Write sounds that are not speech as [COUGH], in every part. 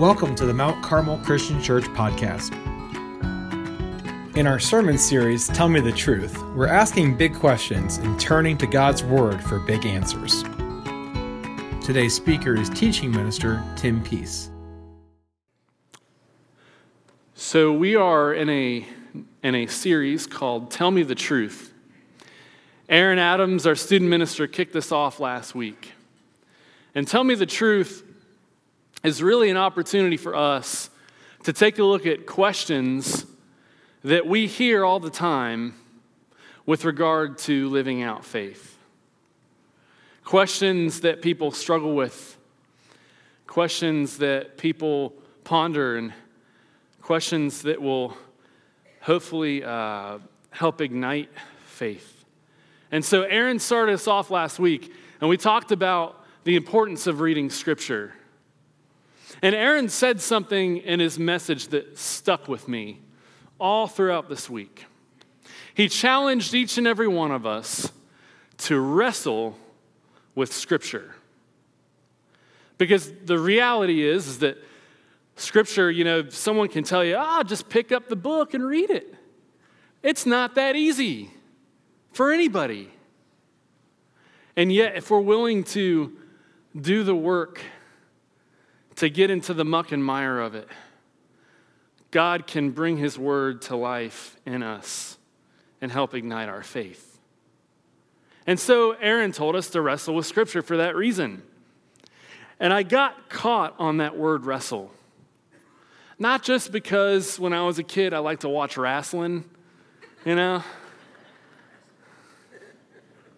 Welcome to the Mount Carmel Christian Church podcast. In our sermon series, Tell Me the Truth, we're asking big questions and turning to God's Word for big answers. Today's speaker is teaching minister Tim Peace. So, we are in a, in a series called Tell Me the Truth. Aaron Adams, our student minister, kicked this off last week. And Tell Me the Truth is really an opportunity for us to take a look at questions that we hear all the time with regard to living out faith. Questions that people struggle with, questions that people ponder, and questions that will hopefully uh, help ignite faith. And so, Aaron started us off last week, and we talked about the importance of reading Scripture. And Aaron said something in his message that stuck with me all throughout this week. He challenged each and every one of us to wrestle with Scripture. Because the reality is, is that Scripture, you know, someone can tell you, ah, oh, just pick up the book and read it. It's not that easy for anybody. And yet, if we're willing to do the work to get into the muck and mire of it, God can bring His word to life in us and help ignite our faith. And so Aaron told us to wrestle with Scripture for that reason. And I got caught on that word wrestle. Not just because when I was a kid I liked to watch wrestling, you know?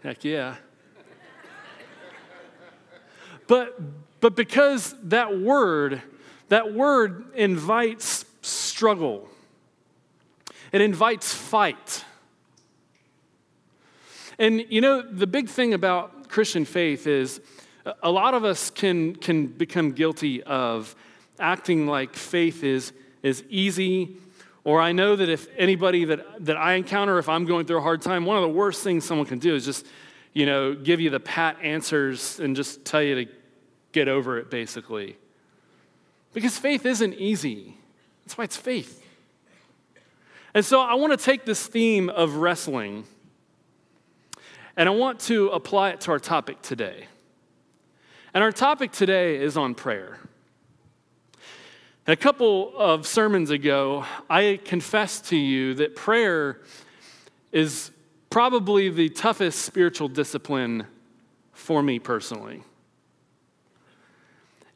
Heck yeah. But but because that word, that word invites struggle, it invites fight. And you know, the big thing about Christian faith is a lot of us can, can become guilty of acting like faith is, is easy. Or I know that if anybody that, that I encounter, if I'm going through a hard time, one of the worst things someone can do is just, you know, give you the pat answers and just tell you to get over it, basically. Because faith isn't easy. That's why it's faith. And so I want to take this theme of wrestling and I want to apply it to our topic today. And our topic today is on prayer. And a couple of sermons ago, I confessed to you that prayer is probably the toughest spiritual discipline for me personally.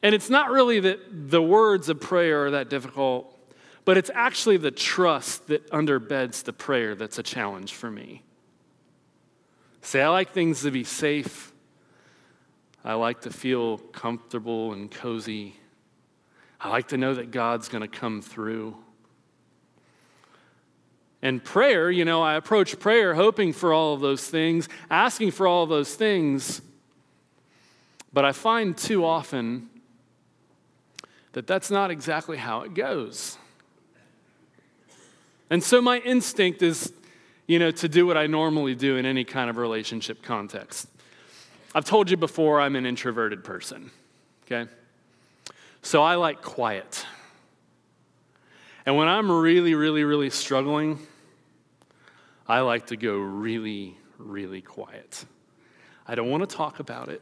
And it's not really that the words of prayer are that difficult, but it's actually the trust that underbeds the prayer that's a challenge for me. Say, I like things to be safe. I like to feel comfortable and cozy. I like to know that God's going to come through. And prayer, you know, I approach prayer hoping for all of those things, asking for all of those things. But I find too often that that's not exactly how it goes. And so my instinct is, you know, to do what I normally do in any kind of relationship context. I've told you before I'm an introverted person, okay? So I like quiet. And when I'm really, really, really struggling, I like to go really, really quiet. I don't want to talk about it.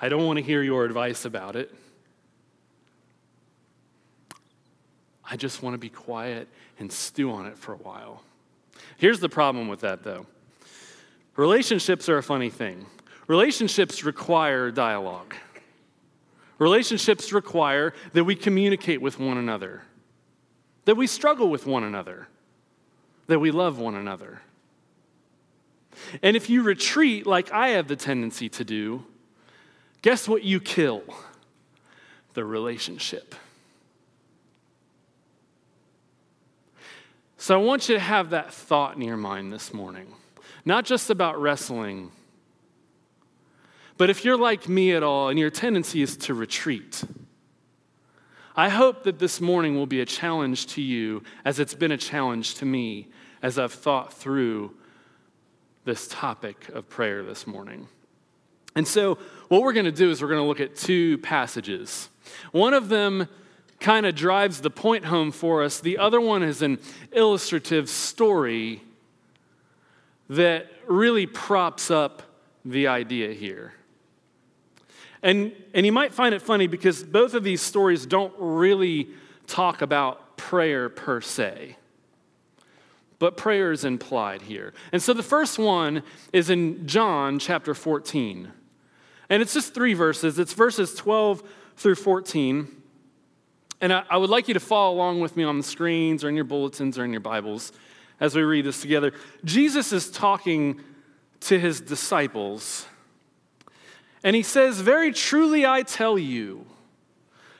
I don't want to hear your advice about it. I just want to be quiet and stew on it for a while. Here's the problem with that, though relationships are a funny thing. Relationships require dialogue, relationships require that we communicate with one another, that we struggle with one another, that we love one another. And if you retreat like I have the tendency to do, guess what you kill? The relationship. So I want you to have that thought in your mind this morning, not just about wrestling, but if you're like me at all and your tendency is to retreat, I hope that this morning will be a challenge to you as it's been a challenge to me as I've thought through this topic of prayer this morning. And so, what we're going to do is we're going to look at two passages. One of them kind of drives the point home for us, the other one is an illustrative story that really props up the idea here. And, and you might find it funny because both of these stories don't really talk about prayer per se, but prayer is implied here. And so the first one is in John chapter 14. And it's just three verses, it's verses 12 through 14. And I, I would like you to follow along with me on the screens or in your bulletins or in your Bibles as we read this together. Jesus is talking to his disciples. And he says, Very truly I tell you,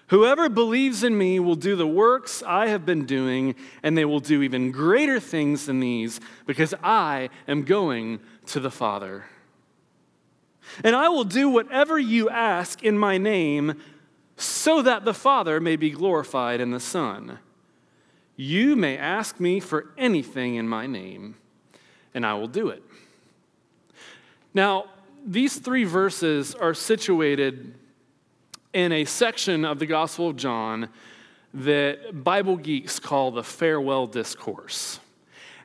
whoever believes in me will do the works I have been doing, and they will do even greater things than these, because I am going to the Father. And I will do whatever you ask in my name, so that the Father may be glorified in the Son. You may ask me for anything in my name, and I will do it. Now, these three verses are situated in a section of the Gospel of John that Bible geeks call the farewell discourse.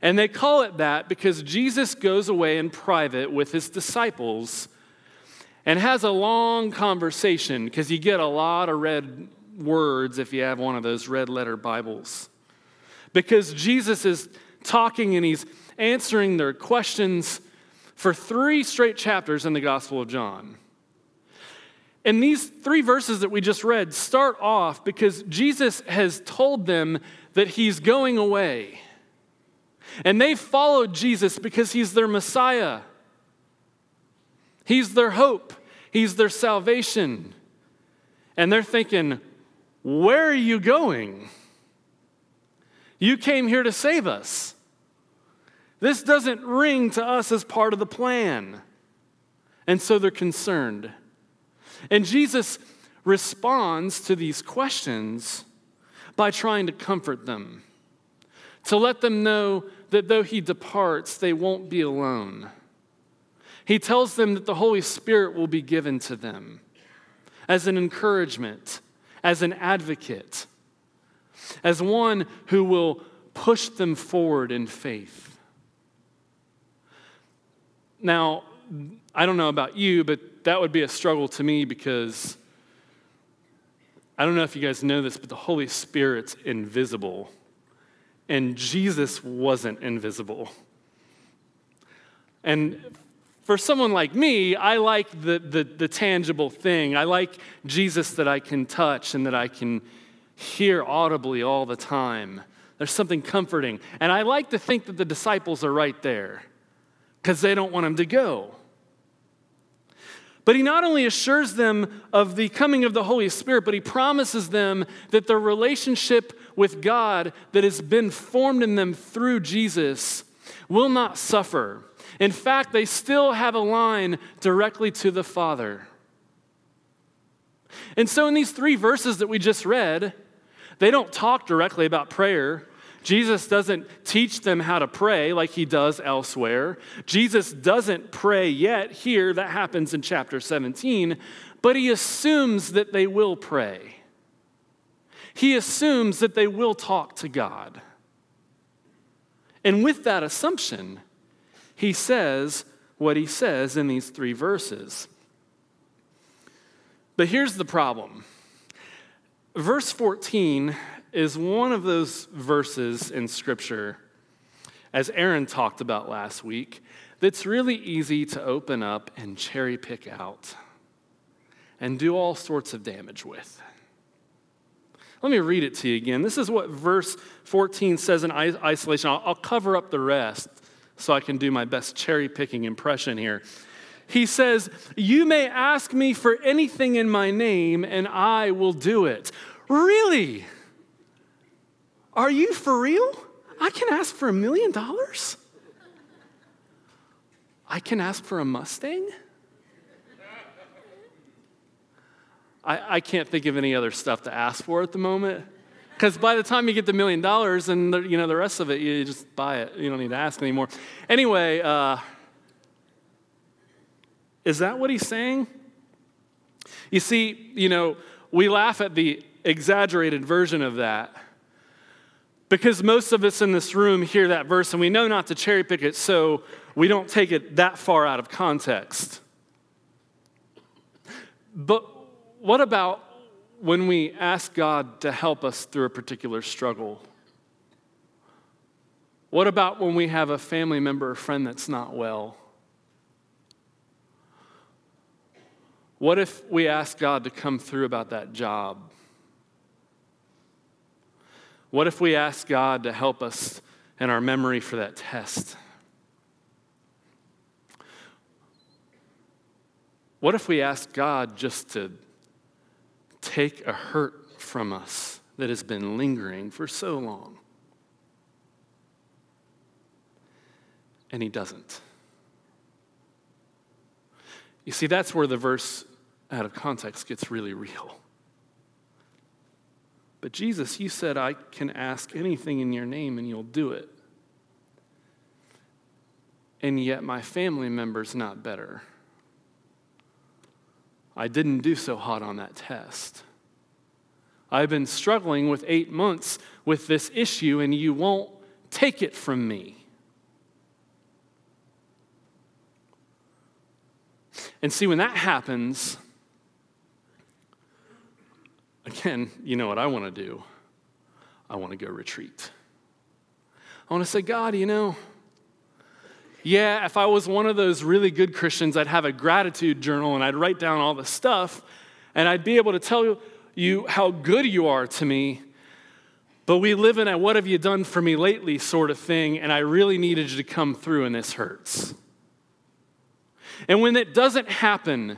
And they call it that because Jesus goes away in private with his disciples and has a long conversation because you get a lot of red words if you have one of those red letter Bibles. Because Jesus is talking and he's answering their questions for three straight chapters in the Gospel of John. And these three verses that we just read start off because Jesus has told them that he's going away. And they followed Jesus because he's their Messiah. He's their hope. He's their salvation. And they're thinking, Where are you going? You came here to save us. This doesn't ring to us as part of the plan. And so they're concerned. And Jesus responds to these questions by trying to comfort them, to let them know that though he departs, they won't be alone. He tells them that the Holy Spirit will be given to them as an encouragement, as an advocate, as one who will push them forward in faith. Now, I don't know about you, but that would be a struggle to me because I don't know if you guys know this, but the Holy Spirit's invisible, and Jesus wasn't invisible. And for someone like me, I like the, the, the, tangible thing. I like Jesus that I can touch and that I can hear audibly all the time. There's something comforting. And I like to think that the disciples are right there because they don't want him to go. But he not only assures them of the coming of the Holy Spirit, but he promises them that their relationship with God that has been formed in them through Jesus will not suffer. In fact, they still have a line directly to the Father. And so, in these three verses that we just read, they don't talk directly about prayer. Jesus doesn't teach them how to pray like he does elsewhere. Jesus doesn't pray yet here, that happens in chapter 17, but he assumes that they will pray. He assumes that they will talk to God. And with that assumption, he says what he says in these three verses. But here's the problem. Verse 14 is one of those verses in Scripture, as Aaron talked about last week, that's really easy to open up and cherry pick out and do all sorts of damage with. Let me read it to you again. This is what verse 14 says in isolation. I'll, I'll cover up the rest so I can do my best cherry picking impression here. He says, You may ask me for anything in my name, and I will do it. Really? Are you for real? I can ask for a million dollars? I can ask for a Mustang? I, I can't think of any other stuff to ask for at the moment. Because by the time you get the million dollars and the, you know the rest of it, you just buy it. You don't need to ask anymore. Anyway, uh, Is that what he's saying? You see, you know, we laugh at the exaggerated version of that because most of us in this room hear that verse and we know not to cherry pick it, so we don't take it that far out of context. But what about when we ask God to help us through a particular struggle? What about when we have a family member or friend that's not well? What if we ask God to come through about that job? What if we ask God to help us in our memory for that test? What if we ask God just to take a hurt from us that has been lingering for so long? And He doesn't. You see, that's where the verse out of context gets really real. But Jesus, you said, I can ask anything in your name and you'll do it. And yet my family member's not better. I didn't do so hot on that test. I've been struggling with eight months with this issue, and you won't take it from me. And see, when that happens, again, you know what I want to do? I want to go retreat. I want to say, God, you know, yeah, if I was one of those really good Christians, I'd have a gratitude journal and I'd write down all the stuff and I'd be able to tell you how good you are to me. But we live in a what have you done for me lately sort of thing, and I really needed you to come through, and this hurts. And when it doesn't happen,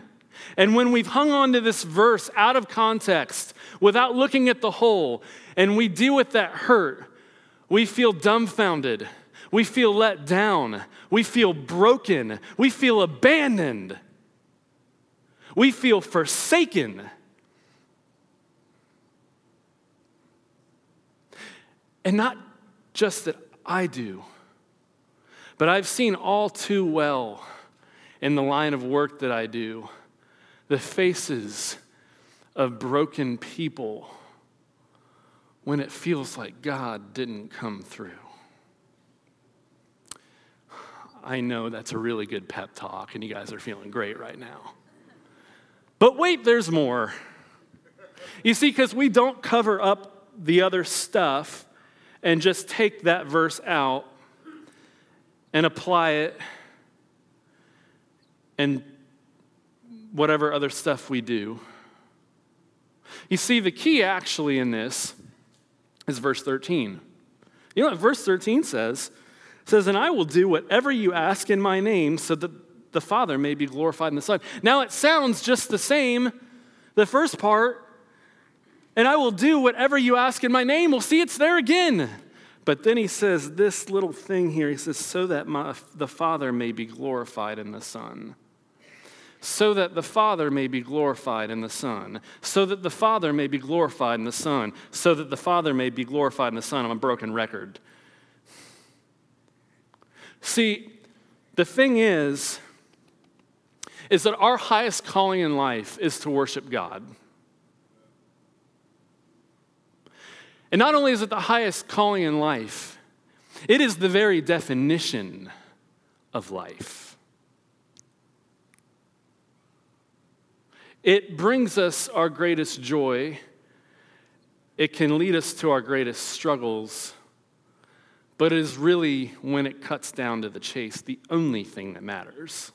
and when we've hung on to this verse out of context, without looking at the whole, and we deal with that hurt, we feel dumbfounded. We feel let down. We feel broken. We feel abandoned. We feel forsaken. And not just that I do, but I've seen all too well in the line of work that I do the faces of broken people when it feels like God didn't come through. I know that's a really good pep talk, and you guys are feeling great right now. But wait, there's more. You see, because we don't cover up the other stuff and just take that verse out and apply it and whatever other stuff we do. You see, the key actually in this is verse 13. You know what verse 13 says? It says, And I will do whatever you ask in my name so that the Father may be glorified in the Son. Now it sounds just the same, the first part, and I will do whatever you ask in my name. We'll see it's there again. But then he says this little thing here. He says, so that my, the Father may be glorified in the Son so that the Father may be glorified in the Son, so that the Father may be glorified in the Son, so that the Father may be glorified in the Son. I'm a broken record. See, the thing is, is that our highest calling in life is to worship God. And not only is it the highest calling in life, it is the very definition of life. It brings us our greatest joy. It can lead us to our greatest struggles. But it is really, when it cuts down to the chase, the only thing that matters.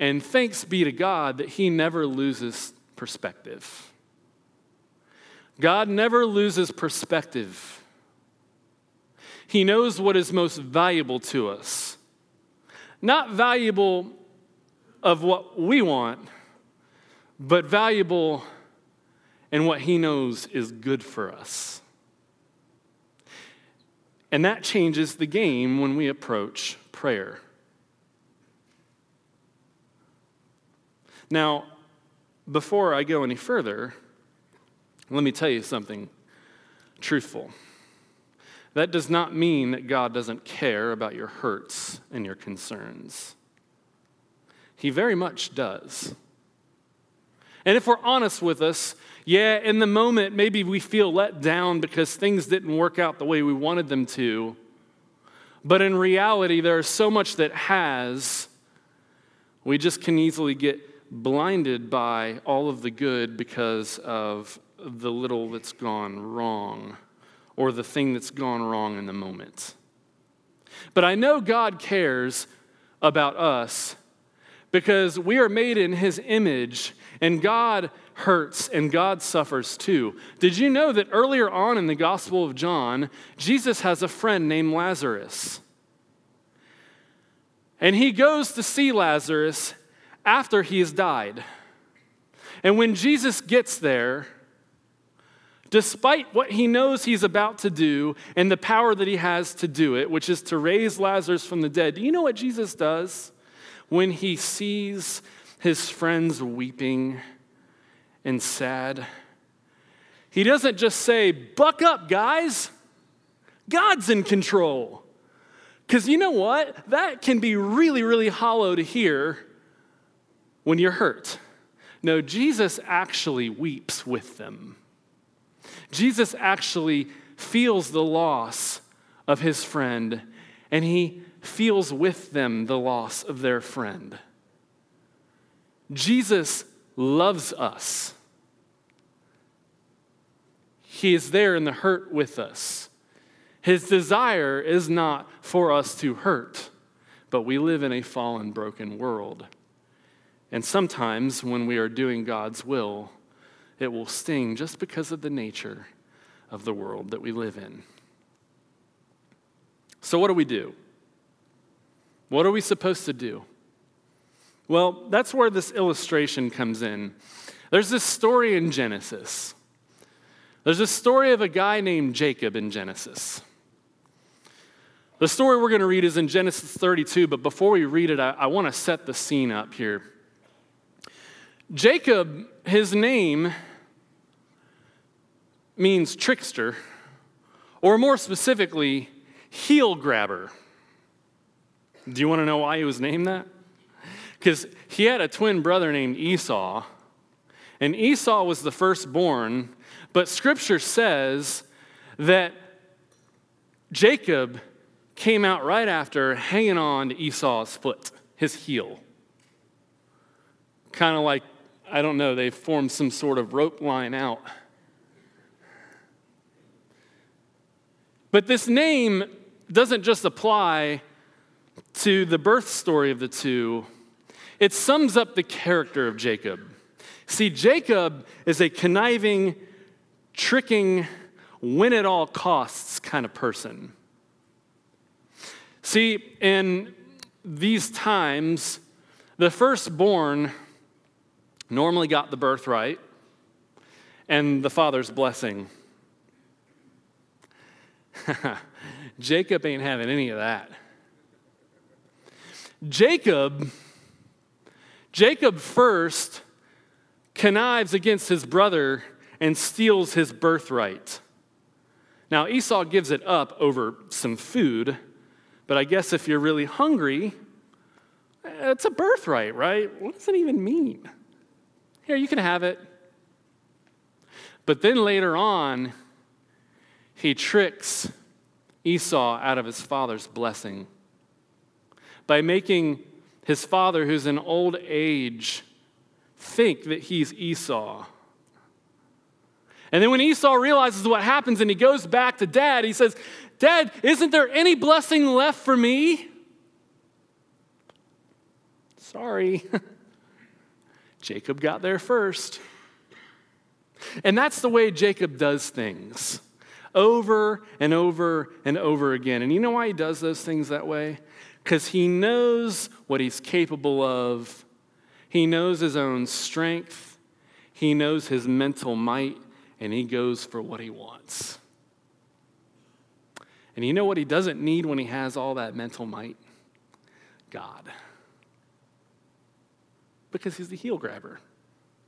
And thanks be to God that He never loses perspective. God never loses perspective. He knows what is most valuable to us. Not valuable of what we want, but valuable in what he knows is good for us. And that changes the game when we approach prayer. Now, before I go any further, let me tell you something truthful. That does not mean that God doesn't care about your hurts and your concerns. He very much does. And if we're honest with us, yeah, in the moment, maybe we feel let down because things didn't work out the way we wanted them to. But in reality, there is so much that has. We just can easily get blinded by all of the good because of the little that's gone wrong or the thing that's gone wrong in the moment. But I know God cares about us because we are made in His image and God hurts and God suffers too. Did you know that earlier on in the Gospel of John, Jesus has a friend named Lazarus? And he goes to see Lazarus after he has died. And when Jesus gets there, despite what he knows he's about to do and the power that he has to do it, which is to raise Lazarus from the dead, do you know what Jesus does when he sees his friends weeping and sad? He doesn't just say, Buck up, guys. God's in control. Because you know what? That can be really, really hollow to hear when you're hurt. No, Jesus actually weeps with them. Jesus actually feels the loss of his friend, and he feels with them the loss of their friend. Jesus loves us. He is there in the hurt with us. His desire is not for us to hurt, but we live in a fallen, broken world. And sometimes when we are doing God's will, it will sting just because of the nature of the world that we live in. So, what do we do? What are we supposed to do? Well, that's where this illustration comes in. There's this story in Genesis. There's a story of a guy named Jacob in Genesis. The story we're going to read is in Genesis 32, but before we read it, I, I want to set the scene up here. Jacob, his name means trickster, or more specifically, heel grabber. Do you want to know why he was named that? Because he had a twin brother named Esau, and Esau was the firstborn, but scripture says that Jacob came out right after hanging on to Esau's foot, his heel. Kind of like I don't know, they formed some sort of rope line out. But this name doesn't just apply to the birth story of the two, it sums up the character of Jacob. See, Jacob is a conniving, tricking, win at all costs kind of person. See, in these times, the firstborn normally got the birthright and the father's blessing. [LAUGHS] Jacob ain't having any of that. Jacob, Jacob first connives against his brother and steals his birthright. Now, Esau gives it up over some food, but I guess if you're really hungry, it's a birthright, right? What does it even mean? Here, you can have it. But then later on, he tricks Esau out of his father's blessing by making his father, who's in old age, think that he's Esau. And then when Esau realizes what happens and he goes back to dad, he says, Dad, isn't there any blessing left for me? Sorry. [LAUGHS] Jacob got there first. And that's the way Jacob does things over and over and over again. And you know why he does those things that way? Because he knows what he's capable of, he knows his own strength, he knows his mental might, and he goes for what he wants. And you know what he doesn't need when he has all that mental might? God because he's the heel grabber.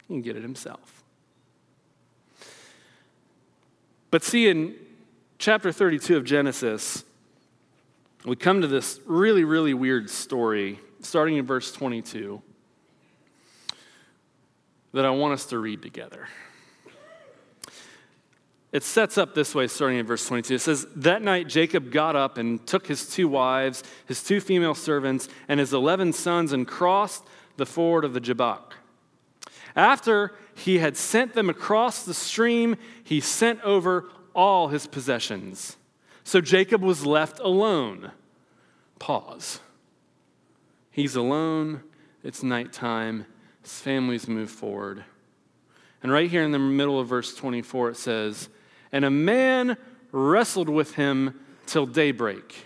He can get it himself. But see, in chapter 32 of Genesis, we come to this really, really weird story, starting in verse 22. that I want us to read together. It sets up this way, starting in verse 22. It says, That night Jacob got up and took his two wives, his two female servants, and his 11 sons and crossed the ford of the Jabbok. After he had sent them across the stream, he sent over all his possessions. So Jacob was left alone. Pause. He's alone. It's nighttime. His family's moved forward. And right here in the middle of verse 24, it says, And a man wrestled with him till daybreak.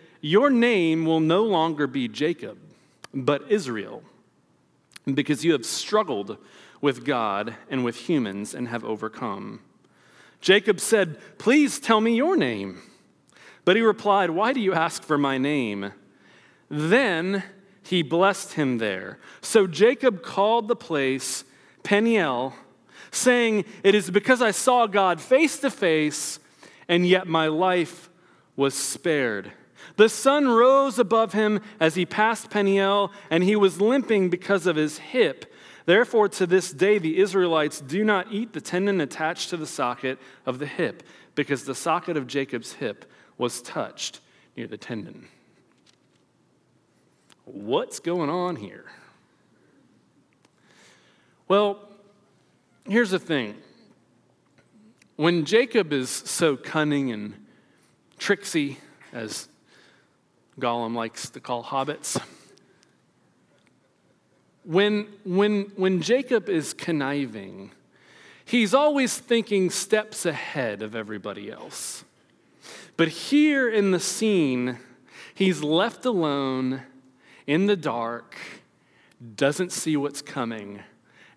Your name will no longer be Jacob, but Israel, because you have struggled with God and with humans and have overcome. Jacob said, Please tell me your name. But he replied, Why do you ask for my name? Then he blessed him there. So Jacob called the place Peniel, saying, It is because I saw God face to face, and yet my life was spared. The sun rose above him as he passed Peniel, and he was limping because of his hip. Therefore, to this day, the Israelites do not eat the tendon attached to the socket of the hip, because the socket of Jacob's hip was touched near the tendon. What's going on here? Well, here's the thing. When Jacob is so cunning and tricksy, as Gollum likes to call hobbits, when, when, when Jacob is conniving, he's always thinking steps ahead of everybody else. But here in the scene, he's left alone in the dark, doesn't see what's coming.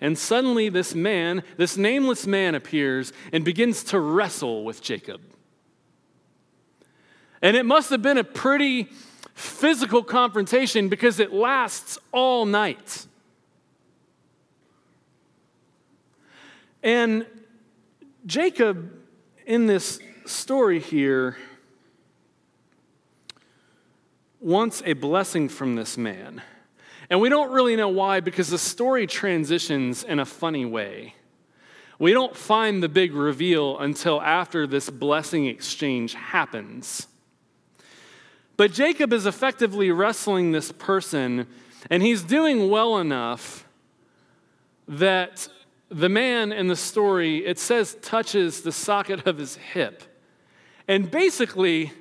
And suddenly, this man, this nameless man, appears and begins to wrestle with Jacob. And it must have been a pretty physical confrontation because it lasts all night. And Jacob, in this story here, wants a blessing from this man. And we don't really know why because the story transitions in a funny way. We don't find the big reveal until after this blessing exchange happens. But Jacob is effectively wrestling this person, and he's doing well enough that the man in the story, it says, touches the socket of his hip and basically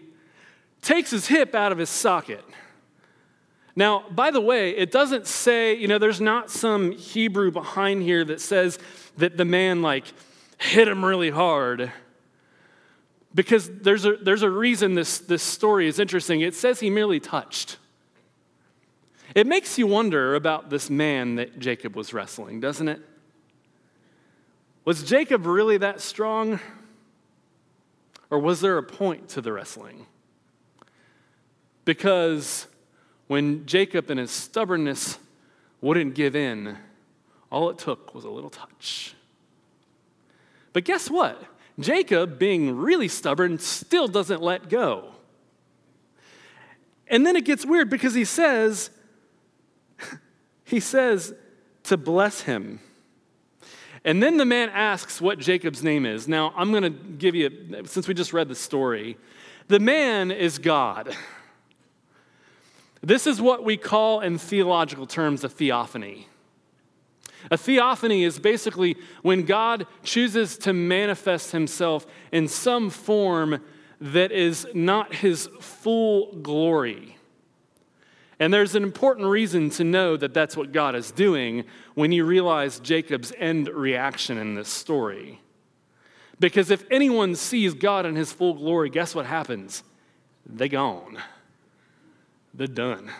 takes his hip out of his socket. Now, by the way, it doesn't say, you know, there's not some Hebrew behind here that says that the man like hit him really hard. Because there's a, there's a reason this, this story is interesting. It says he merely touched. It makes you wonder about this man that Jacob was wrestling, doesn't it? Was Jacob really that strong? Or was there a point to the wrestling? Because when Jacob, in his stubbornness, wouldn't give in, all it took was a little touch. But guess what? Jacob, being really stubborn, still doesn't let go. And then it gets weird because he says, [LAUGHS] he says to bless him. And then the man asks what Jacob's name is. Now, I'm going to give you, since we just read the story, the man is God. [LAUGHS] This is what we call, in theological terms, a theophany. A theophany is basically when God chooses to manifest himself in some form that is not his full glory. And there's an important reason to know that that's what God is doing when you realize Jacob's end reaction in this story. Because if anyone sees God in his full glory, guess what happens? They're gone. They're done.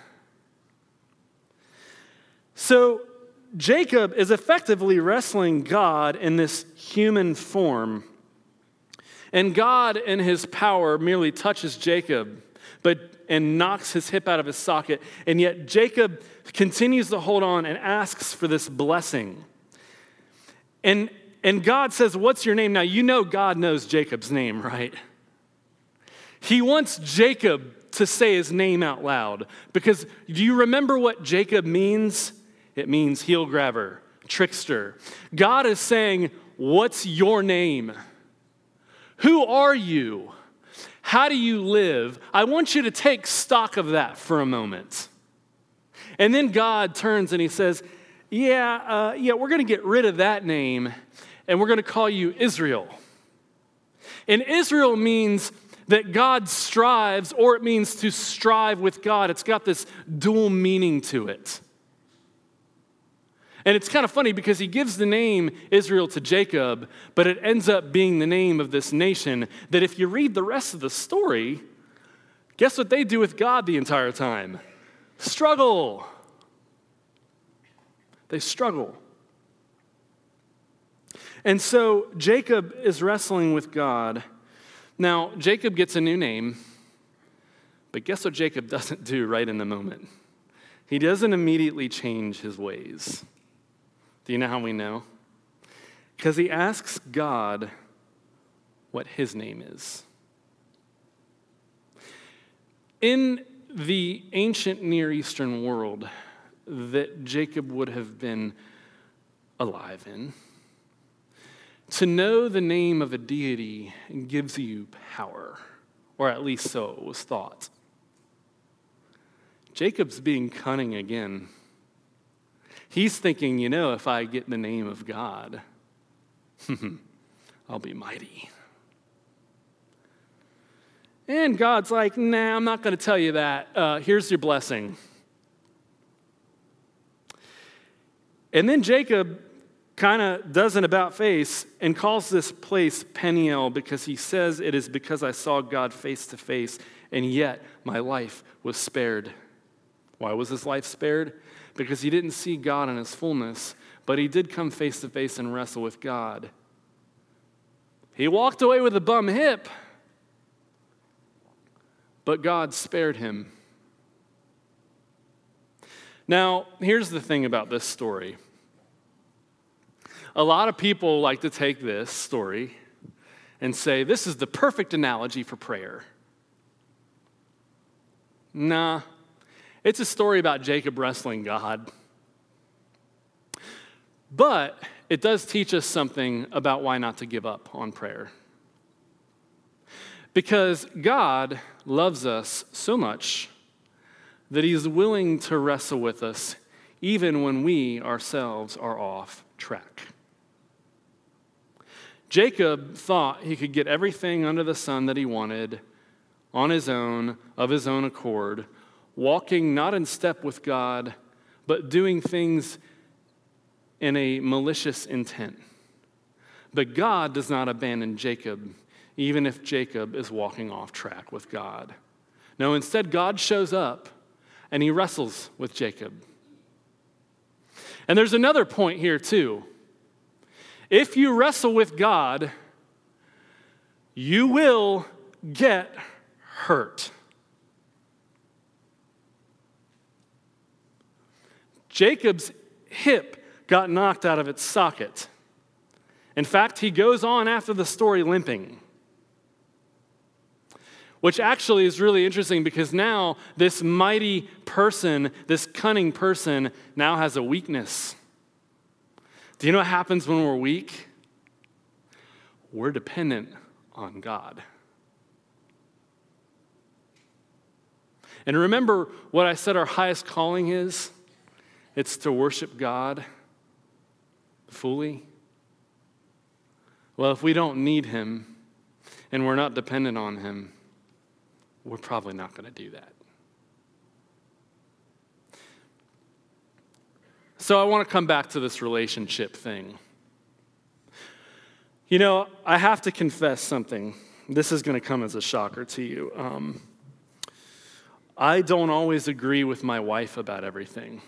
So Jacob is effectively wrestling God in this human form. And God, in his power, merely touches Jacob but, and knocks his hip out of his socket. And yet, Jacob continues to hold on and asks for this blessing. And, and God says, What's your name? Now, you know God knows Jacob's name, right? He wants Jacob to say his name out loud because do you remember what Jacob means? It means heel grabber, trickster. God is saying, What's your name? Who are you? How do you live? I want you to take stock of that for a moment. And then God turns and he says, Yeah, uh, yeah, we're going to get rid of that name and we're going to call you Israel. And Israel means that God strives, or it means to strive with God. It's got this dual meaning to it. And it's kind of funny because he gives the name Israel to Jacob, but it ends up being the name of this nation that if you read the rest of the story, guess what they do with God the entire time? Struggle. They struggle. And so Jacob is wrestling with God. Now, Jacob gets a new name, but guess what Jacob [LAUGHS] doesn't do right in the moment? He doesn't immediately change his ways. Do you know how we know? Because he asks God what his name is. In the ancient Near Eastern world that Jacob would have been alive in, to know the name of a deity gives you power, or at least so it was thought. Jacob's being cunning again. He's thinking, you know, if I get the name of God, [LAUGHS] I'll be mighty. And God's like, nah, I'm not going to tell you that. Uh, here's your blessing. And then Jacob kind of does an about face and calls this place Peniel because he says it is because I saw God face to face, and yet my life was spared. Why was his life spared? Because he didn't see God in his fullness, but he did come face to face and wrestle with God. He walked away with a bum hip, but God spared him. Now, here's the thing about this story. A lot of people like to take this story and say, this is the perfect analogy for prayer. Nah, it's a story about Jacob wrestling God. But it does teach us something about why not to give up on prayer. Because God loves us so much that He's willing to wrestle with us even when we ourselves are off track. Jacob thought he could get everything under the sun that he wanted on his own, of his own accord, walking not in step with God, but doing things in a malicious intent. But God does not abandon Jacob, even if Jacob is walking off track with God. No, instead, God shows up and he wrestles with Jacob. And there's another point here, too. If you wrestle with God, you will get hurt. Jacob's hip got knocked out of its socket. In fact, he goes on after the story limping. Which actually is really interesting because now this mighty person, this cunning person, now has a weakness. Do you know what happens when we're weak? We're dependent on God. And remember what I said our highest calling is? It's to worship God fully. Well, if we don't need Him and we're not dependent on Him, we're probably not going to do that. So I want to come back to this relationship thing. You know, I have to confess something. This is going to come as a shocker to you. Um, I don't always agree with my wife about everything.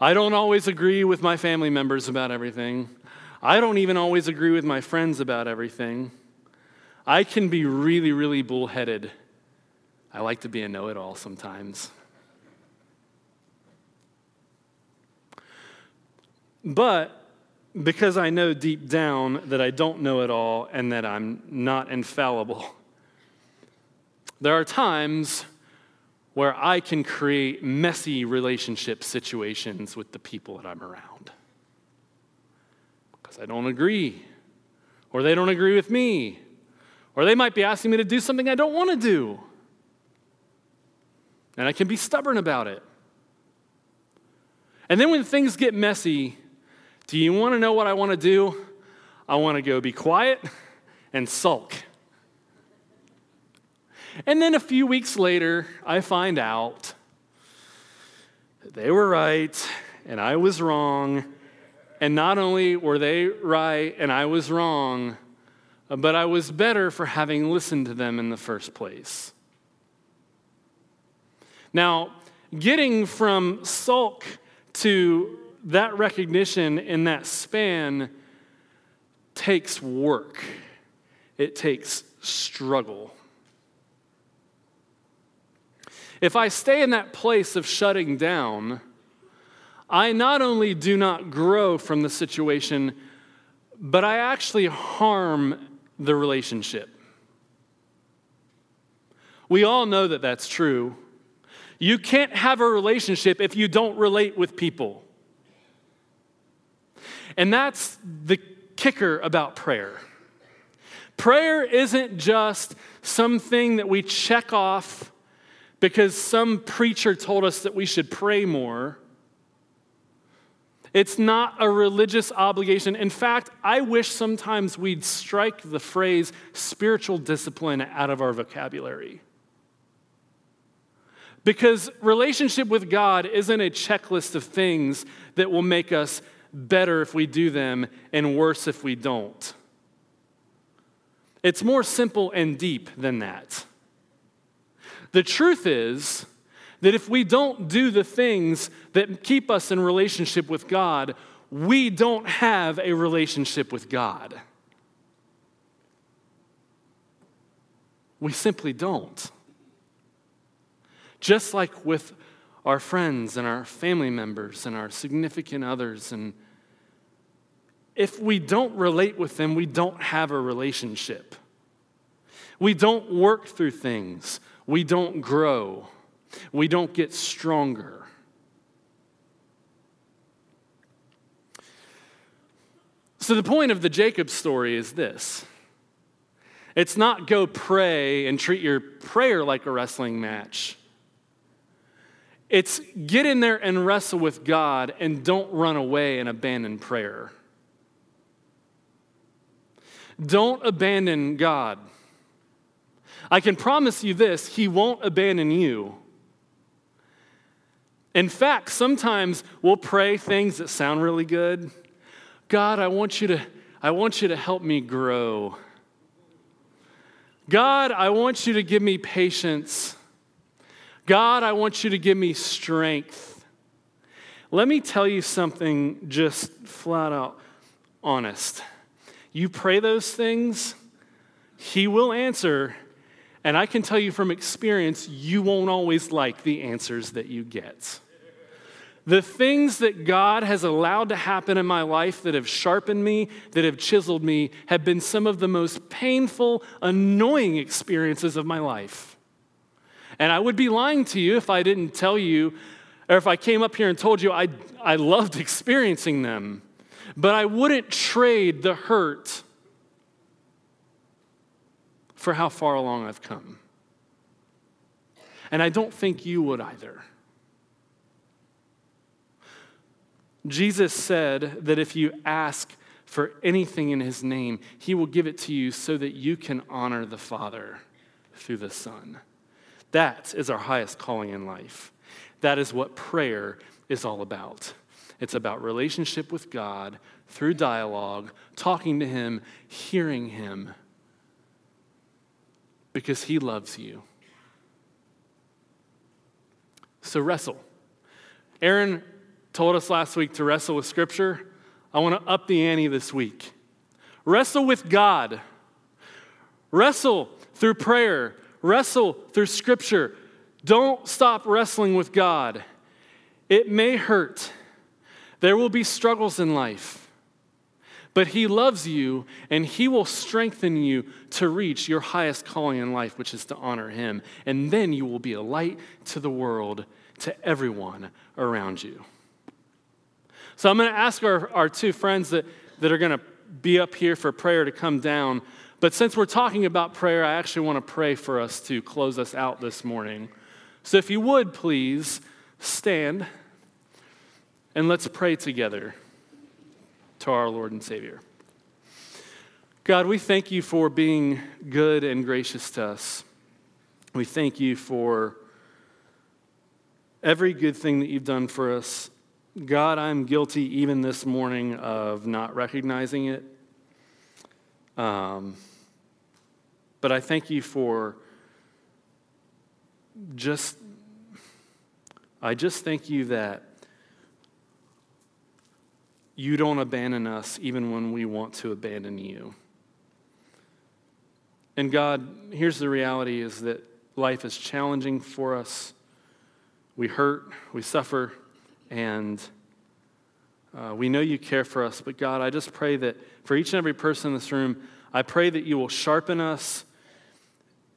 I don't always agree with my family members about everything. I don't even always agree with my friends about everything. I can be really, really bullheaded. I like to be a know it all sometimes. But because I know deep down that I don't know it all and that I'm not infallible, there are times where I can create messy relationship situations with the people that I'm around. Because I don't agree, or they don't agree with me, or they might be asking me to do something I don't want to do. And I can be stubborn about it. And then when things get messy, do you want to know what I want to do? I want to go be quiet and sulk. And then a few weeks later, I find out that they were right and I was wrong. And not only were they right and I was wrong, but I was better for having listened to them in the first place. Now, getting from sulk to that recognition in that span takes work, it takes struggle. If I stay in that place of shutting down, I not only do not grow from the situation, but I actually harm the relationship. We all know that that's true. You can't have a relationship if you don't relate with people. And that's the kicker about prayer. Prayer isn't just something that we check off because some preacher told us that we should pray more. It's not a religious obligation. In fact, I wish sometimes we'd strike the phrase spiritual discipline out of our vocabulary. Because relationship with God isn't a checklist of things that will make us better if we do them and worse if we don't. It's more simple and deep than that. The truth is that if we don't do the things that keep us in relationship with God, we don't have a relationship with God. We simply don't. Just like with our friends and our family members and our significant others and if we don't relate with them, we don't have a relationship. We don't work through things we don't grow, we don't get stronger. So, the point of the Jacob story is this it's not go pray and treat your prayer like a wrestling match. It's get in there and wrestle with God and don't run away and abandon prayer. Don't abandon God. I can promise you this He won't abandon you. In fact, sometimes we'll pray things that sound really good. God, I want you to, I want you to help me grow. God, I want you to give me patience. God, I want you to give me strength. Let me tell you something just flat out honest. You pray those things, He will answer and I can tell you from experience, you won't always like the answers that you get. The things that God has allowed to happen in my life that have sharpened me, that have chiseled me, have been some of the most painful, annoying experiences of my life. And I would be lying to you if I didn't tell you, or if I came up here and told you I, I loved experiencing them. But I wouldn't trade the hurt for how far along I've come. And I don't think you would either. Jesus said that if you ask for anything in his name, he will give it to you so that you can honor the Father through the Son. That is our highest calling in life. That is what prayer is all about. It's about relationship with God through dialogue, talking to him, hearing him because he loves you. So wrestle. Aaron told us last week to wrestle with Scripture. I want to up the ante this week. Wrestle with God. Wrestle through prayer. Wrestle through Scripture. Don't stop wrestling with God. It may hurt. There will be struggles in life. But He loves you and He will strengthen you to reach your highest calling in life, which is to honor Him. And then you will be a light to the world, to everyone around you. So I'm going to ask our, our two friends that, that are going to be up here for prayer to come down. But since we're talking about prayer, I actually want to pray for us to close us out this morning. So if you would please stand and let's pray together to our Lord and Savior. God, we thank you for being good and gracious to us. We thank you for every good thing that you've done for us. God, I'm guilty even this morning of not recognizing it. Um, but I thank you for just, I just thank you that you don't abandon us even when we want to abandon you. And God, here's the reality is that life is challenging for us. We hurt, we suffer, and uh, we know you care for us. But God, I just pray that for each and every person in this room, I pray that you will sharpen us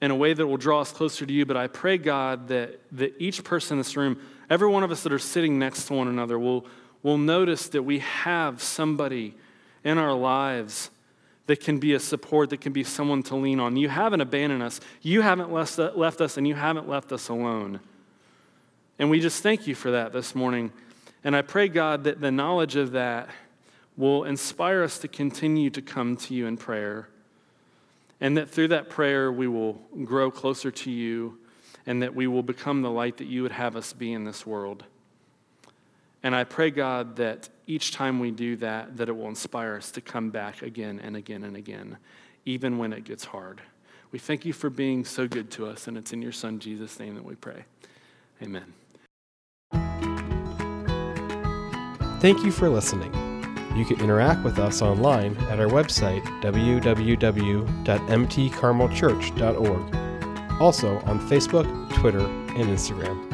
in a way that will draw us closer to you. But I pray, God, that, that each person in this room, every one of us that are sitting next to one another, will we'll notice that we have somebody in our lives that can be a support, that can be someone to lean on. You haven't abandoned us, you haven't left, us, and you haven't left us alone. And we just thank you for that this morning. And I pray, God, that the knowledge of that will inspire us to continue to come to you in prayer. And that through that prayer, we will grow closer to you and that we will become the light that you would have us be in this world. And I pray, God, that each time we do that, that it will inspire us to come back again and again and again, even when it gets hard. We thank you for being so good to us, and it's in your Son, Jesus' name, that we pray. Amen. Thank you for listening. You can interact with us online at our website, www.mtcarmelchurch.org. Also on Facebook, Twitter, and Instagram.